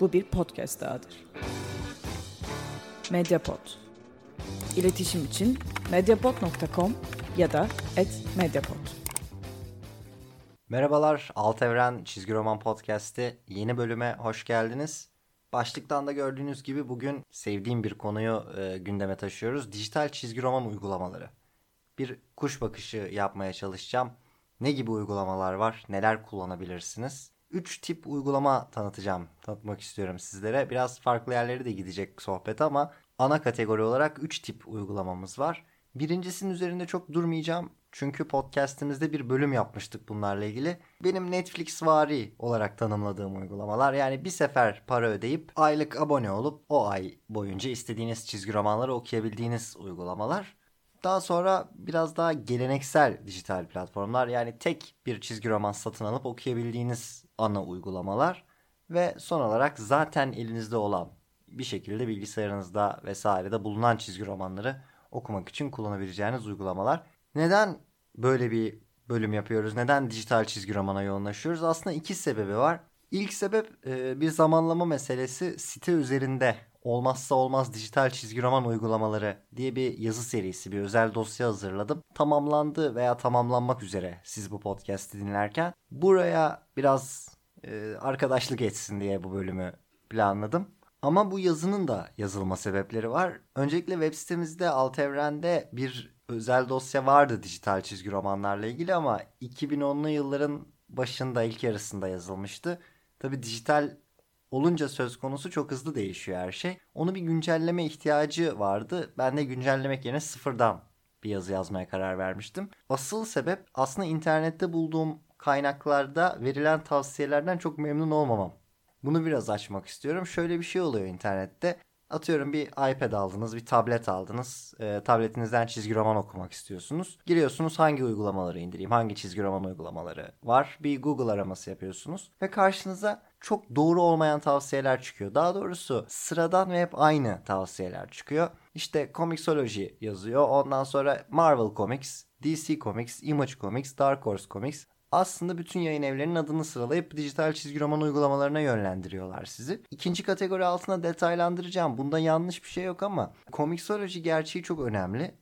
Bu bir podcast dahadır. Mediapod. İletişim için mediapod.com ya da @mediapod. Merhabalar, Alt Evren Çizgi Roman Podcast'i yeni bölüme hoş geldiniz. Başlıktan da gördüğünüz gibi bugün sevdiğim bir konuyu e, gündeme taşıyoruz. Dijital çizgi roman uygulamaları. Bir kuş bakışı yapmaya çalışacağım. Ne gibi uygulamalar var, neler kullanabilirsiniz? 3 tip uygulama tanıtacağım, tanıtmak istiyorum sizlere. Biraz farklı yerlere de gidecek sohbet ama ana kategori olarak 3 tip uygulamamız var. Birincisinin üzerinde çok durmayacağım. Çünkü podcast'imizde bir bölüm yapmıştık bunlarla ilgili. Benim Netflix vari olarak tanımladığım uygulamalar. Yani bir sefer para ödeyip aylık abone olup o ay boyunca istediğiniz çizgi romanları okuyabildiğiniz uygulamalar. Daha sonra biraz daha geleneksel dijital platformlar yani tek bir çizgi roman satın alıp okuyabildiğiniz ana uygulamalar ve son olarak zaten elinizde olan bir şekilde bilgisayarınızda vesairede bulunan çizgi romanları okumak için kullanabileceğiniz uygulamalar. Neden böyle bir bölüm yapıyoruz? Neden dijital çizgi romana yoğunlaşıyoruz? Aslında iki sebebi var. İlk sebep bir zamanlama meselesi site üzerinde olmazsa olmaz dijital çizgi roman uygulamaları diye bir yazı serisi, bir özel dosya hazırladım. Tamamlandı veya tamamlanmak üzere siz bu podcast'i dinlerken. Buraya biraz e, arkadaşlık etsin diye bu bölümü planladım. Ama bu yazının da yazılma sebepleri var. Öncelikle web sitemizde Alt Evren'de bir özel dosya vardı dijital çizgi romanlarla ilgili ama 2010'lu yılların başında ilk yarısında yazılmıştı. Tabi dijital olunca söz konusu çok hızlı değişiyor her şey. Onu bir güncelleme ihtiyacı vardı. Ben de güncellemek yerine sıfırdan bir yazı yazmaya karar vermiştim. Asıl sebep aslında internette bulduğum kaynaklarda verilen tavsiyelerden çok memnun olmamam. Bunu biraz açmak istiyorum. Şöyle bir şey oluyor internette. Atıyorum bir iPad aldınız, bir tablet aldınız. E, tabletinizden çizgi roman okumak istiyorsunuz. Giriyorsunuz hangi uygulamaları indireyim, hangi çizgi roman uygulamaları var. Bir Google araması yapıyorsunuz. Ve karşınıza çok doğru olmayan tavsiyeler çıkıyor. Daha doğrusu sıradan ve hep aynı tavsiyeler çıkıyor. İşte Comixology yazıyor. Ondan sonra Marvel Comics, DC Comics, Image Comics, Dark Horse Comics aslında bütün yayın evlerinin adını sıralayıp dijital çizgi roman uygulamalarına yönlendiriyorlar sizi. İkinci kategori altına detaylandıracağım. Bunda yanlış bir şey yok ama Comixology gerçeği çok önemli.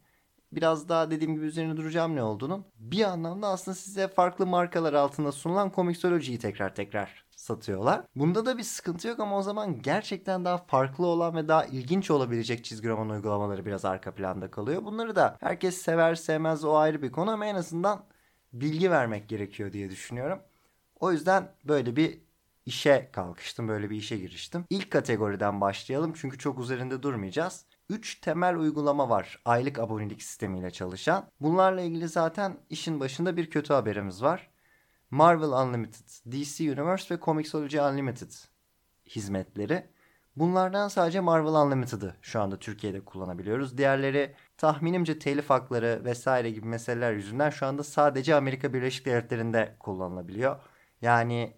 Biraz daha dediğim gibi üzerine duracağım ne olduğunun. Bir anlamda aslında size farklı markalar altında sunulan Comixology'yi tekrar tekrar satıyorlar. Bunda da bir sıkıntı yok ama o zaman gerçekten daha farklı olan ve daha ilginç olabilecek çizgi roman uygulamaları biraz arka planda kalıyor. Bunları da herkes sever sevmez o ayrı bir konu ama en azından bilgi vermek gerekiyor diye düşünüyorum. O yüzden böyle bir işe kalkıştım, böyle bir işe giriştim. İlk kategoriden başlayalım çünkü çok üzerinde durmayacağız. 3 temel uygulama var aylık abonelik sistemiyle çalışan. Bunlarla ilgili zaten işin başında bir kötü haberimiz var. Marvel Unlimited, DC Universe ve Comixology Unlimited hizmetleri. Bunlardan sadece Marvel Unlimited'ı şu anda Türkiye'de kullanabiliyoruz. Diğerleri tahminimce telif hakları vesaire gibi meseleler yüzünden şu anda sadece Amerika Birleşik Devletleri'nde kullanılabiliyor. Yani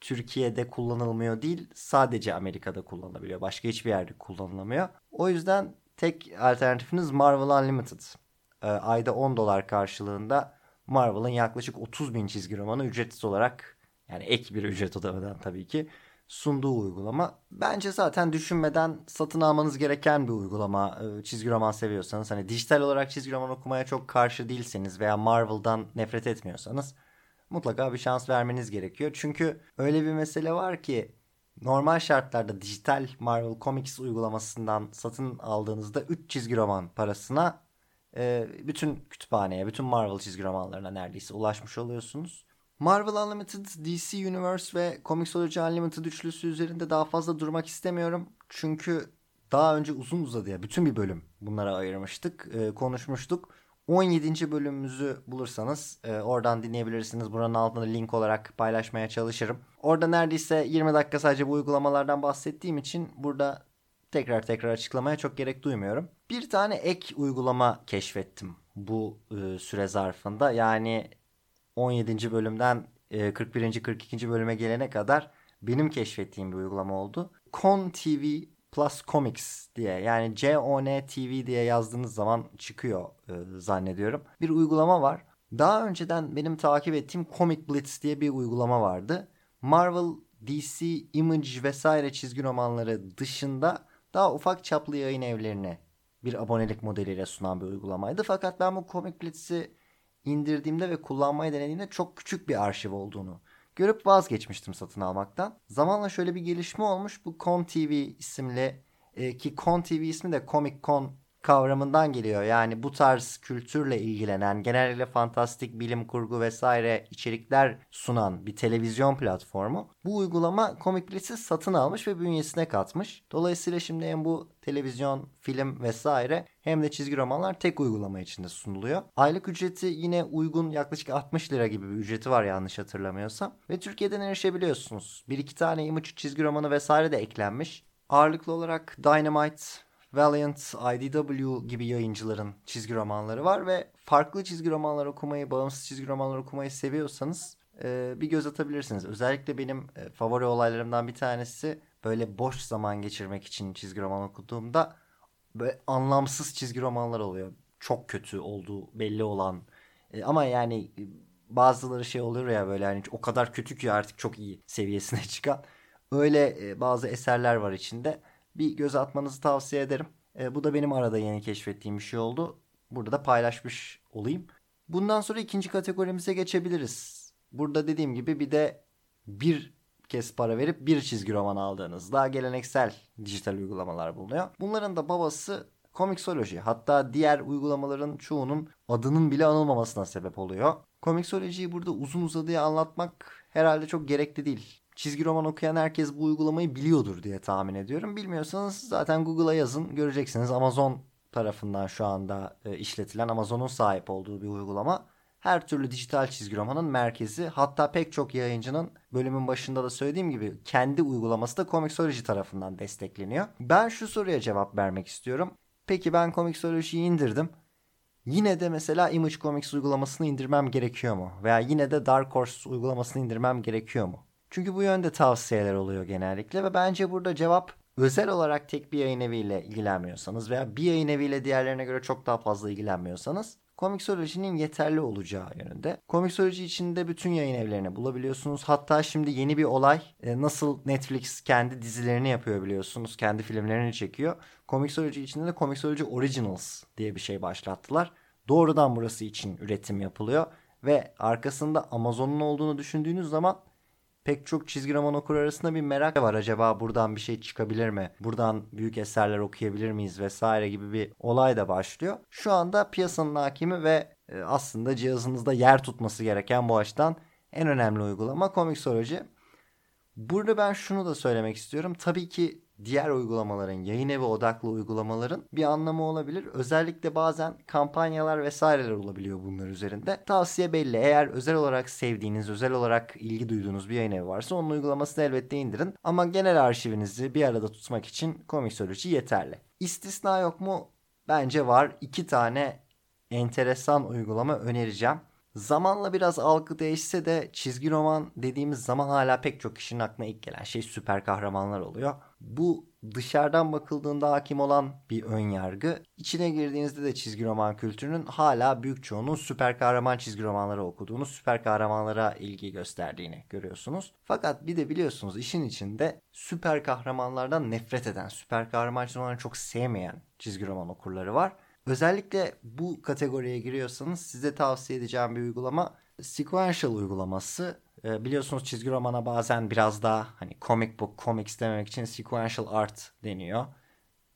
Türkiye'de kullanılmıyor değil sadece Amerika'da kullanılabiliyor. Başka hiçbir yerde kullanılamıyor. O yüzden tek alternatifiniz Marvel Unlimited. Ee, ayda 10 dolar karşılığında Marvel'ın yaklaşık 30 bin çizgi romanı ücretsiz olarak yani ek bir ücret ödemeden tabii ki sunduğu uygulama. Bence zaten düşünmeden satın almanız gereken bir uygulama. Ee, çizgi roman seviyorsanız hani dijital olarak çizgi roman okumaya çok karşı değilseniz veya Marvel'dan nefret etmiyorsanız mutlaka bir şans vermeniz gerekiyor. Çünkü öyle bir mesele var ki normal şartlarda dijital Marvel Comics uygulamasından satın aldığınızda 3 çizgi roman parasına e, bütün kütüphaneye, bütün Marvel çizgi romanlarına neredeyse ulaşmış oluyorsunuz. Marvel Unlimited, DC Universe ve Comixology Unlimited üçlüsü üzerinde daha fazla durmak istemiyorum. Çünkü daha önce uzun uzadıya bütün bir bölüm bunlara ayırmıştık, e, konuşmuştuk. 17. bölümümüzü bulursanız e, oradan dinleyebilirsiniz. Buranın altında link olarak paylaşmaya çalışırım. Orada neredeyse 20 dakika sadece bu uygulamalardan bahsettiğim için burada tekrar tekrar açıklamaya çok gerek duymuyorum. Bir tane ek uygulama keşfettim bu e, süre zarfında. Yani 17. bölümden 41. E, 42. bölüme gelene kadar benim keşfettiğim bir uygulama oldu. Con TV Plus Comics diye yani C-O-N TV diye yazdığınız zaman çıkıyor e, zannediyorum. Bir uygulama var. Daha önceden benim takip ettiğim Comic Blitz diye bir uygulama vardı. Marvel DC, Image vesaire çizgi romanları dışında daha ufak çaplı yayın evlerine bir abonelik modeliyle sunan bir uygulamaydı. Fakat ben bu Comic Blitz'i indirdiğimde ve kullanmayı denediğimde çok küçük bir arşiv olduğunu görüp vazgeçmiştim satın almaktan. Zamanla şöyle bir gelişme olmuş. Bu Con TV isimli e, ki Con TV ismi de Comic Con kavramından geliyor. Yani bu tarz kültürle ilgilenen, genellikle fantastik bilim kurgu vesaire içerikler sunan bir televizyon platformu. Bu uygulama Comic Blitz'i satın almış ve bünyesine katmış. Dolayısıyla şimdi hem bu televizyon, film vesaire hem de çizgi romanlar tek uygulama içinde sunuluyor. Aylık ücreti yine uygun yaklaşık 60 lira gibi bir ücreti var yanlış hatırlamıyorsam. Ve Türkiye'den erişebiliyorsunuz. Bir iki tane image çizgi romanı vesaire de eklenmiş. Ağırlıklı olarak Dynamite, Valiant, IDW gibi yayıncıların çizgi romanları var ve farklı çizgi romanlar okumayı, bağımsız çizgi romanlar okumayı seviyorsanız e, bir göz atabilirsiniz. Özellikle benim e, favori olaylarımdan bir tanesi böyle boş zaman geçirmek için çizgi roman okuduğumda böyle anlamsız çizgi romanlar oluyor. Çok kötü olduğu belli olan e, ama yani e, bazıları şey oluyor ya böyle hani o kadar kötü ki artık çok iyi seviyesine çıkan. Öyle e, bazı eserler var içinde bir göz atmanızı tavsiye ederim. E, bu da benim arada yeni keşfettiğim bir şey oldu. Burada da paylaşmış olayım. Bundan sonra ikinci kategorimize geçebiliriz. Burada dediğim gibi bir de bir kez para verip bir çizgi roman aldığınız daha geleneksel dijital uygulamalar bulunuyor. Bunların da babası Comixology. Hatta diğer uygulamaların çoğunun adının bile anılmamasına sebep oluyor. Comixology'yi burada uzun uzadıya anlatmak herhalde çok gerekli değil çizgi roman okuyan herkes bu uygulamayı biliyordur diye tahmin ediyorum. Bilmiyorsanız zaten Google'a yazın göreceksiniz. Amazon tarafından şu anda e, işletilen Amazon'un sahip olduğu bir uygulama. Her türlü dijital çizgi romanın merkezi hatta pek çok yayıncının bölümün başında da söylediğim gibi kendi uygulaması da Comixology tarafından destekleniyor. Ben şu soruya cevap vermek istiyorum. Peki ben Comixology'yi indirdim. Yine de mesela Image Comics uygulamasını indirmem gerekiyor mu? Veya yine de Dark Horse uygulamasını indirmem gerekiyor mu? Çünkü bu yönde tavsiyeler oluyor genellikle ve bence burada cevap özel olarak tek bir yayın eviyle ilgilenmiyorsanız veya bir yayın eviyle diğerlerine göre çok daha fazla ilgilenmiyorsanız Comixology'nin yeterli olacağı yönünde. Comixology içinde bütün yayın evlerini bulabiliyorsunuz. Hatta şimdi yeni bir olay e, nasıl Netflix kendi dizilerini yapıyor biliyorsunuz. Kendi filmlerini çekiyor. Comixology içinde de Comixology Originals diye bir şey başlattılar. Doğrudan burası için üretim yapılıyor. Ve arkasında Amazon'un olduğunu düşündüğünüz zaman pek çok çizgi roman okur arasında bir merak var. Acaba buradan bir şey çıkabilir mi? Buradan büyük eserler okuyabilir miyiz vesaire gibi bir olay da başlıyor. Şu anda piyasanın hakimi ve e, aslında cihazınızda yer tutması gereken bu açıdan en önemli uygulama Comixology. Burada ben şunu da söylemek istiyorum. Tabii ki diğer uygulamaların, yayın evi odaklı uygulamaların bir anlamı olabilir. Özellikle bazen kampanyalar vesaireler olabiliyor bunlar üzerinde. Tavsiye belli. Eğer özel olarak sevdiğiniz, özel olarak ilgi duyduğunuz bir yayın evi varsa onun uygulamasını elbette indirin. Ama genel arşivinizi bir arada tutmak için Comixology yeterli. İstisna yok mu? Bence var. İki tane enteresan uygulama önereceğim. Zamanla biraz algı değişse de çizgi roman dediğimiz zaman hala pek çok kişinin aklına ilk gelen şey süper kahramanlar oluyor. Bu dışarıdan bakıldığında hakim olan bir ön yargı. İçine girdiğinizde de çizgi roman kültürünün hala büyük çoğunun süper kahraman çizgi romanları okuduğunu, süper kahramanlara ilgi gösterdiğini görüyorsunuz. Fakat bir de biliyorsunuz işin içinde süper kahramanlardan nefret eden, süper kahraman çizgi romanları çok sevmeyen çizgi roman okurları var. Özellikle bu kategoriye giriyorsanız size tavsiye edeceğim bir uygulama Sequential uygulaması. E, biliyorsunuz çizgi romana bazen biraz daha hani comic book, comics dememek için sequential art deniyor.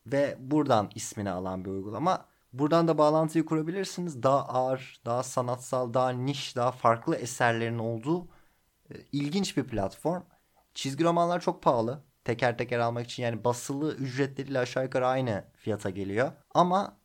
Ve buradan ismini alan bir uygulama. Buradan da bağlantıyı kurabilirsiniz. Daha ağır, daha sanatsal, daha niş, daha farklı eserlerin olduğu e, ilginç bir platform. Çizgi romanlar çok pahalı. Teker teker almak için yani basılı ücretleriyle aşağı yukarı aynı fiyata geliyor. Ama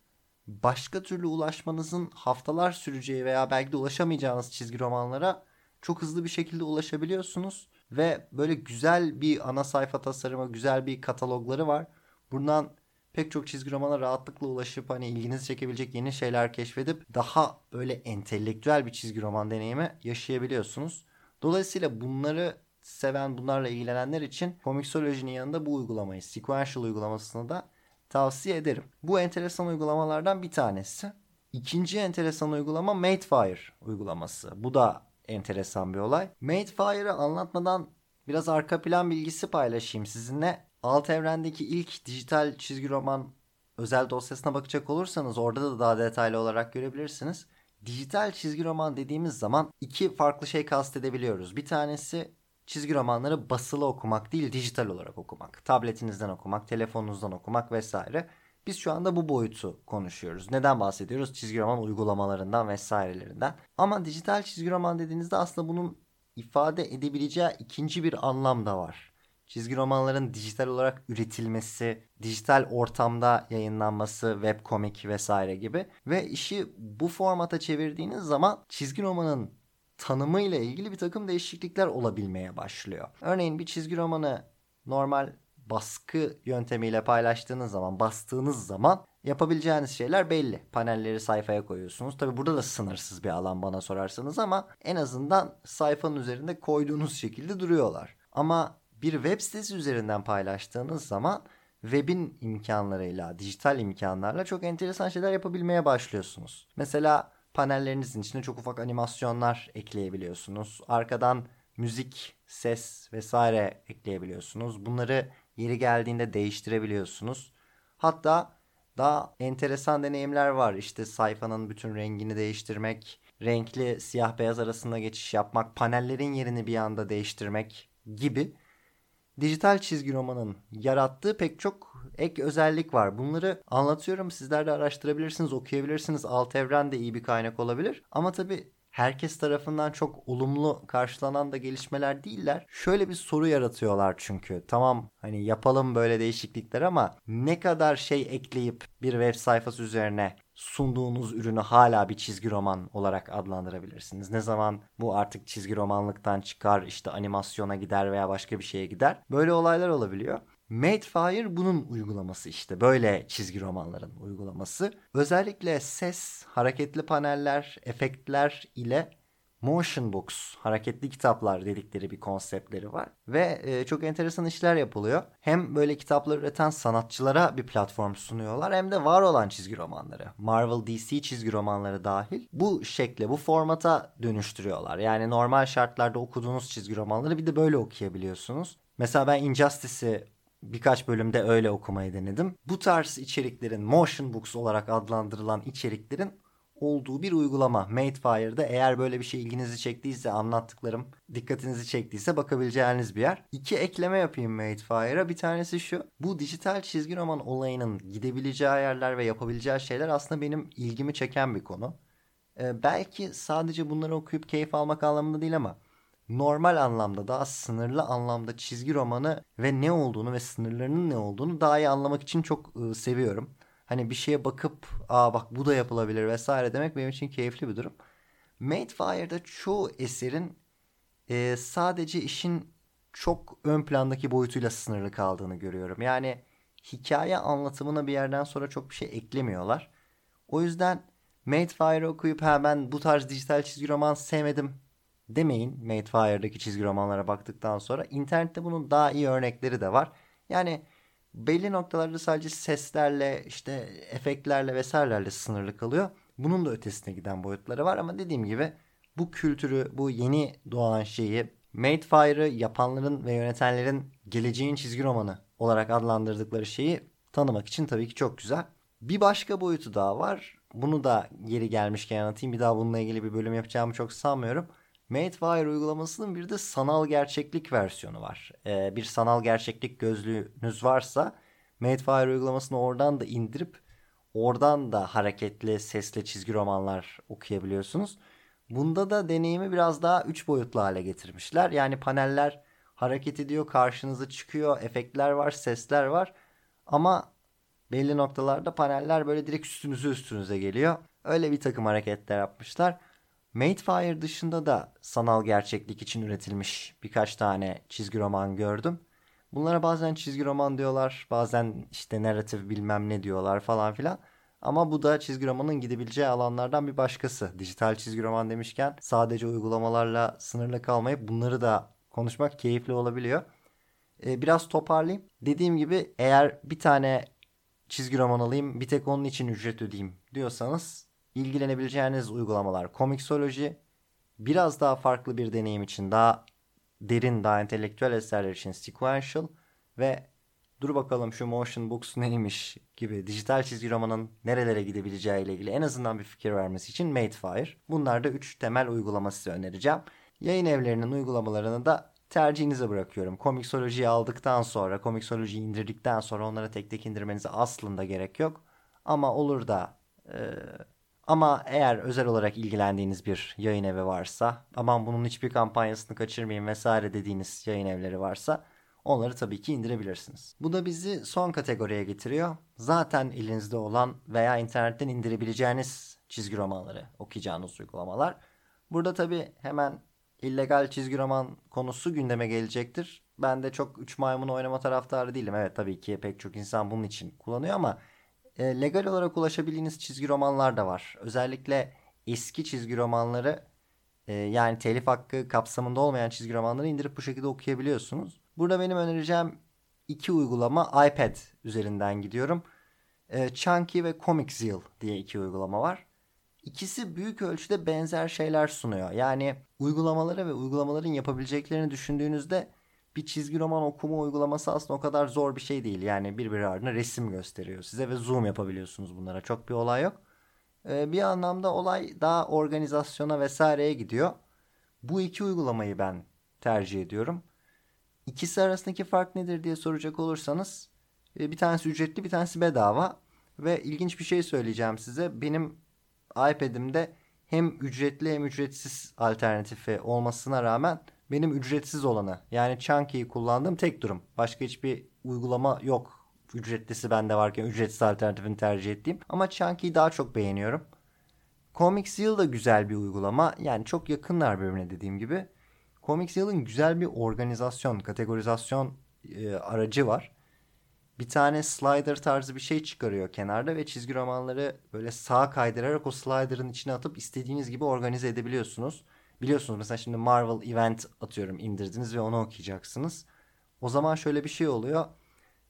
başka türlü ulaşmanızın haftalar süreceği veya belki de ulaşamayacağınız çizgi romanlara çok hızlı bir şekilde ulaşabiliyorsunuz ve böyle güzel bir ana sayfa tasarımı, güzel bir katalogları var. Buradan pek çok çizgi romana rahatlıkla ulaşıp hani ilginizi çekebilecek yeni şeyler keşfedip daha böyle entelektüel bir çizgi roman deneyimi yaşayabiliyorsunuz. Dolayısıyla bunları seven, bunlarla ilgilenenler için Comixology'nin yanında bu uygulamayı, Sequential uygulamasını da tavsiye ederim. Bu enteresan uygulamalardan bir tanesi. İkinci enteresan uygulama Madefire uygulaması. Bu da enteresan bir olay. Madefire'ı anlatmadan biraz arka plan bilgisi paylaşayım sizinle. Alt evrendeki ilk dijital çizgi roman özel dosyasına bakacak olursanız orada da daha detaylı olarak görebilirsiniz. Dijital çizgi roman dediğimiz zaman iki farklı şey kastedebiliyoruz. Bir tanesi çizgi romanları basılı okumak değil dijital olarak okumak. Tabletinizden okumak, telefonunuzdan okumak vesaire. Biz şu anda bu boyutu konuşuyoruz. Neden bahsediyoruz? Çizgi roman uygulamalarından vesairelerinden. Ama dijital çizgi roman dediğinizde aslında bunun ifade edebileceği ikinci bir anlam da var. Çizgi romanların dijital olarak üretilmesi, dijital ortamda yayınlanması, webkomik vesaire gibi ve işi bu formata çevirdiğiniz zaman çizgi romanın tanımı ile ilgili bir takım değişiklikler olabilmeye başlıyor. Örneğin bir çizgi romanı normal baskı yöntemiyle paylaştığınız zaman, bastığınız zaman yapabileceğiniz şeyler belli. Panelleri sayfaya koyuyorsunuz. Tabi burada da sınırsız bir alan bana sorarsanız ama en azından sayfanın üzerinde koyduğunuz şekilde duruyorlar. Ama bir web sitesi üzerinden paylaştığınız zaman webin imkanlarıyla, dijital imkanlarla çok enteresan şeyler yapabilmeye başlıyorsunuz. Mesela panellerinizin içine çok ufak animasyonlar ekleyebiliyorsunuz. Arkadan müzik, ses vesaire ekleyebiliyorsunuz. Bunları yeri geldiğinde değiştirebiliyorsunuz. Hatta daha enteresan deneyimler var. İşte sayfanın bütün rengini değiştirmek, renkli siyah beyaz arasında geçiş yapmak, panellerin yerini bir anda değiştirmek gibi dijital çizgi romanın yarattığı pek çok ek özellik var. Bunları anlatıyorum. Sizler de araştırabilirsiniz, okuyabilirsiniz. Alt Evren de iyi bir kaynak olabilir. Ama tabii herkes tarafından çok olumlu karşılanan da gelişmeler değiller. Şöyle bir soru yaratıyorlar çünkü. Tamam hani yapalım böyle değişiklikler ama ne kadar şey ekleyip bir web sayfası üzerine sunduğunuz ürünü hala bir çizgi roman olarak adlandırabilirsiniz. Ne zaman bu artık çizgi romanlıktan çıkar, işte animasyona gider veya başka bir şeye gider. Böyle olaylar olabiliyor. Madefire bunun uygulaması işte. Böyle çizgi romanların uygulaması. Özellikle ses, hareketli paneller, efektler ile motion books, hareketli kitaplar dedikleri bir konseptleri var. Ve e, çok enteresan işler yapılıyor. Hem böyle kitaplar üreten sanatçılara bir platform sunuyorlar hem de var olan çizgi romanları. Marvel DC çizgi romanları dahil bu şekle, bu formata dönüştürüyorlar. Yani normal şartlarda okuduğunuz çizgi romanları bir de böyle okuyabiliyorsunuz. Mesela ben Injustice'i birkaç bölümde öyle okumayı denedim. Bu tarz içeriklerin motion books olarak adlandırılan içeriklerin olduğu bir uygulama Madefire'da eğer böyle bir şey ilginizi çektiyse anlattıklarım dikkatinizi çektiyse bakabileceğiniz bir yer. İki ekleme yapayım Madefire'a. Bir tanesi şu. Bu dijital çizgi roman olayının gidebileceği yerler ve yapabileceği şeyler aslında benim ilgimi çeken bir konu. Ee, belki sadece bunları okuyup keyif almak anlamında değil ama normal anlamda daha sınırlı anlamda çizgi romanı ve ne olduğunu ve sınırlarının ne olduğunu daha iyi anlamak için çok ıı, seviyorum. Hani bir şeye bakıp aa bak bu da yapılabilir vesaire demek benim için keyifli bir durum. Madefire'da çoğu eserin e, sadece işin çok ön plandaki boyutuyla sınırlı kaldığını görüyorum. Yani hikaye anlatımına bir yerden sonra çok bir şey eklemiyorlar. O yüzden Madefire okuyup ha ben bu tarz dijital çizgi roman sevmedim demeyin Madefire'daki çizgi romanlara baktıktan sonra. internette bunun daha iyi örnekleri de var. Yani belli noktalarda sadece seslerle işte efektlerle vesairelerle sınırlı kalıyor. Bunun da ötesine giden boyutları var ama dediğim gibi bu kültürü, bu yeni doğan şeyi Madefire'ı yapanların ve yönetenlerin geleceğin çizgi romanı olarak adlandırdıkları şeyi tanımak için tabii ki çok güzel. Bir başka boyutu daha var. Bunu da geri gelmişken anlatayım. Bir daha bununla ilgili bir bölüm yapacağımı çok sanmıyorum. Madefire uygulamasının bir de sanal gerçeklik versiyonu var. Ee, bir sanal gerçeklik gözlüğünüz varsa Madefire uygulamasını oradan da indirip oradan da hareketli sesli çizgi romanlar okuyabiliyorsunuz. Bunda da deneyimi biraz daha 3 boyutlu hale getirmişler. Yani paneller hareket ediyor, karşınıza çıkıyor, efektler var, sesler var. Ama belli noktalarda paneller böyle direkt üstünüze üstünüze geliyor. Öyle bir takım hareketler yapmışlar. Madefire dışında da sanal gerçeklik için üretilmiş birkaç tane çizgi roman gördüm. Bunlara bazen çizgi roman diyorlar, bazen işte narratif bilmem ne diyorlar falan filan. Ama bu da çizgi romanın gidebileceği alanlardan bir başkası. Dijital çizgi roman demişken sadece uygulamalarla sınırlı kalmayıp bunları da konuşmak keyifli olabiliyor. Ee, biraz toparlayayım. Dediğim gibi eğer bir tane çizgi roman alayım bir tek onun için ücret ödeyeyim diyorsanız ilgilenebileceğiniz uygulamalar Comixology biraz daha farklı bir deneyim için daha derin, daha entelektüel eserler için sequential ve dur bakalım şu motion books neymiş gibi dijital çizgi romanın nerelere gidebileceği ile ilgili en azından bir fikir vermesi için Madefire. Bunlar da 3 temel uygulama size önereceğim. Yayın evlerinin uygulamalarını da tercihinize bırakıyorum. Komiksolojiyi aldıktan sonra, komiksolojiyi indirdikten sonra onlara tek tek indirmenize aslında gerek yok. Ama olur da e, ama eğer özel olarak ilgilendiğiniz bir yayın evi varsa, aman bunun hiçbir kampanyasını kaçırmayayım vesaire dediğiniz yayın evleri varsa onları tabii ki indirebilirsiniz. Bu da bizi son kategoriye getiriyor. Zaten elinizde olan veya internetten indirebileceğiniz çizgi romanları okuyacağınız uygulamalar. Burada tabii hemen illegal çizgi roman konusu gündeme gelecektir. Ben de çok üç maymun oynama taraftarı değilim. Evet tabii ki pek çok insan bunun için kullanıyor ama e, legal olarak ulaşabildiğiniz çizgi romanlar da var. Özellikle eski çizgi romanları e, yani telif hakkı kapsamında olmayan çizgi romanları indirip bu şekilde okuyabiliyorsunuz. Burada benim önereceğim iki uygulama iPad üzerinden gidiyorum. E, Chunky ve Comic Zeal diye iki uygulama var. İkisi büyük ölçüde benzer şeyler sunuyor. Yani uygulamaları ve uygulamaların yapabileceklerini düşündüğünüzde bir çizgi roman okuma uygulaması aslında o kadar zor bir şey değil. Yani birbiri ardına resim gösteriyor size ve zoom yapabiliyorsunuz bunlara. Çok bir olay yok. Ee, bir anlamda olay daha organizasyona vesaireye gidiyor. Bu iki uygulamayı ben tercih ediyorum. İkisi arasındaki fark nedir diye soracak olursanız e, bir tanesi ücretli bir tanesi bedava. Ve ilginç bir şey söyleyeceğim size. Benim iPad'imde hem ücretli hem ücretsiz alternatifi olmasına rağmen benim ücretsiz olanı yani Chunky'yi kullandığım tek durum. Başka hiçbir uygulama yok. Ücretlisi bende varken ücretsiz alternatifini tercih ettiğim. Ama Chunky'yi daha çok beğeniyorum. Comics Yıl da güzel bir uygulama. Yani çok yakınlar birbirine dediğim gibi. Comics Yıl'ın güzel bir organizasyon, kategorizasyon e, aracı var. Bir tane slider tarzı bir şey çıkarıyor kenarda ve çizgi romanları böyle sağa kaydırarak o slider'ın içine atıp istediğiniz gibi organize edebiliyorsunuz. Biliyorsunuz mesela şimdi Marvel Event atıyorum indirdiniz ve onu okuyacaksınız. O zaman şöyle bir şey oluyor.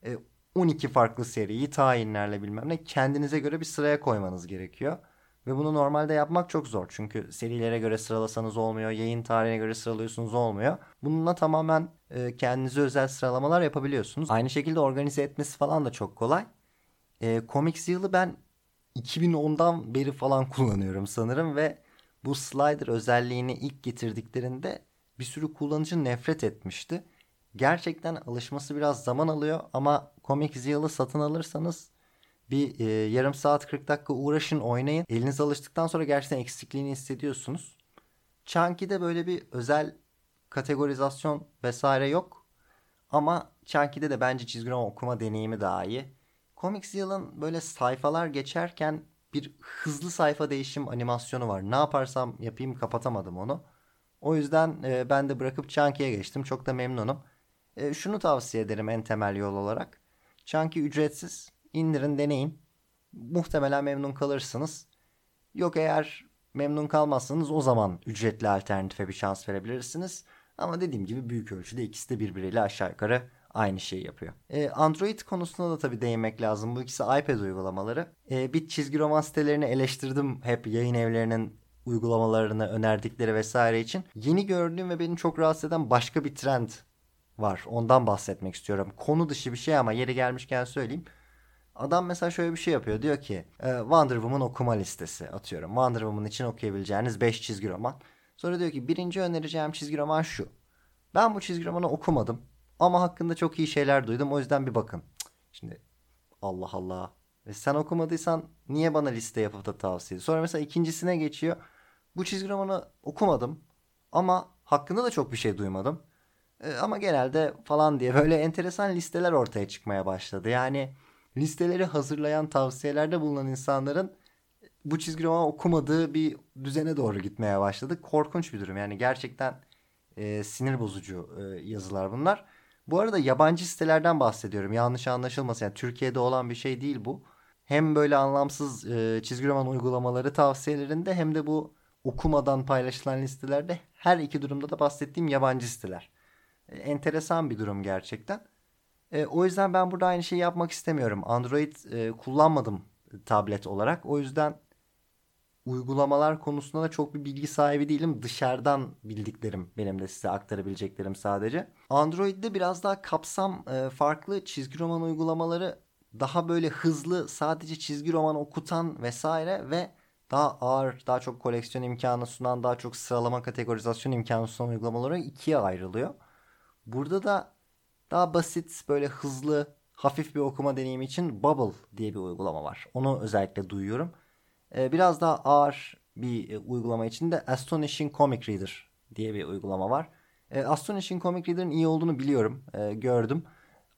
E, 12 farklı seriyi tayinlerle bilmem ne kendinize göre bir sıraya koymanız gerekiyor. Ve bunu normalde yapmak çok zor. Çünkü serilere göre sıralasanız olmuyor. Yayın tarihine göre sıralıyorsunuz olmuyor. Bununla tamamen e, kendinize özel sıralamalar yapabiliyorsunuz. Aynı şekilde organize etmesi falan da çok kolay. E, Comics yılı ben 2010'dan beri falan kullanıyorum sanırım ve bu slider özelliğini ilk getirdiklerinde bir sürü kullanıcı nefret etmişti. Gerçekten alışması biraz zaman alıyor ama Comic Zeal'ı satın alırsanız bir e, yarım saat 40 dakika uğraşın oynayın. Eliniz alıştıktan sonra gerçekten eksikliğini hissediyorsunuz. Chunky'de böyle bir özel kategorizasyon vesaire yok. Ama Chunky'de de bence çizgi roman okuma deneyimi daha iyi. Comic Zeal'ın böyle sayfalar geçerken bir hızlı sayfa değişim animasyonu var. Ne yaparsam yapayım kapatamadım onu. O yüzden e, ben de bırakıp Chunky'ye geçtim. Çok da memnunum. E, şunu tavsiye ederim en temel yol olarak. Chunky ücretsiz. İndirin deneyin. Muhtemelen memnun kalırsınız. Yok eğer memnun kalmazsanız o zaman ücretli alternatife bir şans verebilirsiniz. Ama dediğim gibi büyük ölçüde ikisi de birbiriyle aşağı yukarı aynı şeyi yapıyor. E, Android konusunda da tabii değinmek lazım. Bu ikisi iPad uygulamaları. E, bir çizgi roman sitelerini eleştirdim hep yayın evlerinin uygulamalarını önerdikleri vesaire için. Yeni gördüğüm ve beni çok rahatsız eden başka bir trend var. Ondan bahsetmek istiyorum. Konu dışı bir şey ama yeri gelmişken söyleyeyim. Adam mesela şöyle bir şey yapıyor. Diyor ki e, Wonder Woman okuma listesi atıyorum. Wonder Woman için okuyabileceğiniz 5 çizgi roman. Sonra diyor ki birinci önereceğim çizgi roman şu. Ben bu çizgi romanı okumadım. Ama hakkında çok iyi şeyler duydum. O yüzden bir bakın. Şimdi Allah Allah. Ve sen okumadıysan niye bana liste yapıp da tavsiye Sonra mesela ikincisine geçiyor. Bu çizgi romanı okumadım. Ama hakkında da çok bir şey duymadım. E, ama genelde falan diye böyle enteresan listeler ortaya çıkmaya başladı. Yani listeleri hazırlayan tavsiyelerde bulunan insanların bu çizgi roman okumadığı bir düzene doğru gitmeye başladı. Korkunç bir durum. Yani gerçekten e, sinir bozucu e, yazılar bunlar. Bu arada yabancı sitelerden bahsediyorum. Yanlış anlaşılmasın. Yani Türkiye'de olan bir şey değil bu. Hem böyle anlamsız e, çizgi roman uygulamaları tavsiyelerinde hem de bu okumadan paylaşılan listelerde her iki durumda da bahsettiğim yabancı siteler. E, enteresan bir durum gerçekten. E, o yüzden ben burada aynı şeyi yapmak istemiyorum. Android e, kullanmadım tablet olarak. O yüzden uygulamalar konusunda da çok bir bilgi sahibi değilim. Dışarıdan bildiklerim benim de size aktarabileceklerim sadece. Android'de biraz daha kapsam e, farklı çizgi roman uygulamaları daha böyle hızlı sadece çizgi roman okutan vesaire ve daha ağır, daha çok koleksiyon imkanı sunan, daha çok sıralama kategorizasyon imkanı sunan uygulamalara ikiye ayrılıyor. Burada da daha basit, böyle hızlı, hafif bir okuma deneyimi için Bubble diye bir uygulama var. Onu özellikle duyuyorum. Ee, biraz daha ağır bir e, uygulama için de Astonishing Comic Reader diye bir uygulama var. Ee, Astonishing Comic Reader'ın iyi olduğunu biliyorum, e, gördüm.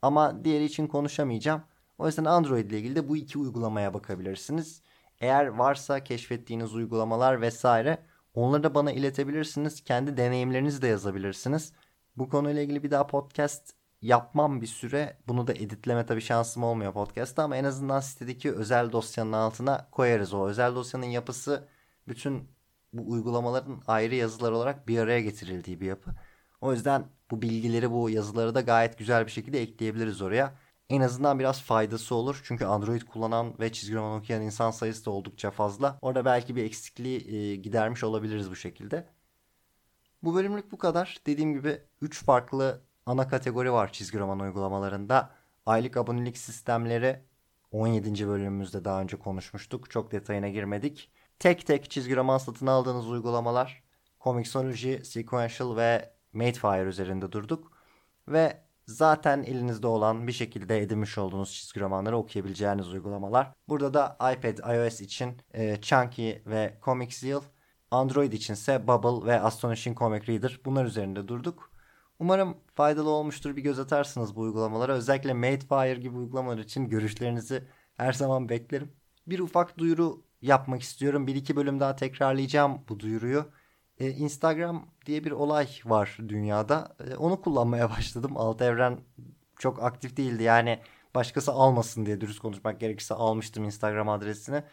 Ama diğeri için konuşamayacağım. O yüzden Android ile ilgili de bu iki uygulamaya bakabilirsiniz. Eğer varsa keşfettiğiniz uygulamalar vesaire onları da bana iletebilirsiniz. Kendi deneyimlerinizi de yazabilirsiniz. Bu konuyla ilgili bir daha podcast yapmam bir süre. Bunu da editleme tabii şansım olmuyor podcast'ta ama en azından sitedeki özel dosyanın altına koyarız. O özel dosyanın yapısı bütün bu uygulamaların ayrı yazılar olarak bir araya getirildiği bir yapı. O yüzden bu bilgileri bu yazıları da gayet güzel bir şekilde ekleyebiliriz oraya en azından biraz faydası olur. Çünkü Android kullanan ve çizgi roman okuyan insan sayısı da oldukça fazla. Orada belki bir eksikliği e, gidermiş olabiliriz bu şekilde. Bu bölümlük bu kadar. Dediğim gibi 3 farklı ana kategori var çizgi roman uygulamalarında. Aylık abonelik sistemleri 17. bölümümüzde daha önce konuşmuştuk. Çok detayına girmedik. Tek tek çizgi roman satın aldığınız uygulamalar Comixology, Sequential ve Madefire üzerinde durduk. Ve zaten elinizde olan bir şekilde edinmiş olduğunuz çizgi romanları okuyabileceğiniz uygulamalar. Burada da iPad, iOS için e, Chunky ve Comic Zeal, Android içinse Bubble ve Astonishing Comic Reader bunlar üzerinde durduk. Umarım faydalı olmuştur bir göz atarsınız bu uygulamalara. Özellikle Madefire gibi uygulamalar için görüşlerinizi her zaman beklerim. Bir ufak duyuru yapmak istiyorum. Bir iki bölüm daha tekrarlayacağım bu duyuruyu. Ee, Instagram diye bir olay var dünyada. Ee, onu kullanmaya başladım. Alt evren çok aktif değildi. Yani başkası almasın diye dürüst konuşmak gerekirse almıştım Instagram adresini.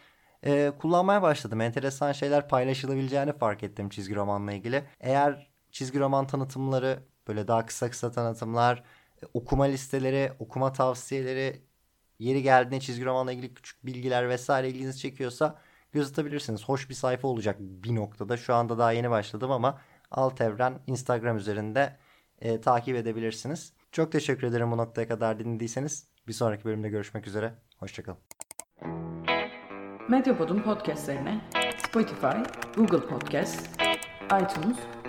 Ee, kullanmaya başladım. Enteresan şeyler paylaşılabileceğini fark ettim çizgi romanla ilgili. Eğer çizgi roman tanıtımları böyle daha kısa kısa tanıtımlar, e, okuma listeleri, okuma tavsiyeleri, yeri geldiğinde çizgi romanla ilgili küçük bilgiler vesaire ilginizi çekiyorsa göz atabilirsiniz. Hoş bir sayfa olacak bir noktada. Şu anda daha yeni başladım ama Alt Evren Instagram üzerinde e, takip edebilirsiniz. Çok teşekkür ederim bu noktaya kadar dinlediyseniz. Bir sonraki bölümde görüşmek üzere. Hoşçakalın. Medyapod'un podcastlerine Spotify, Google Podcast, iTunes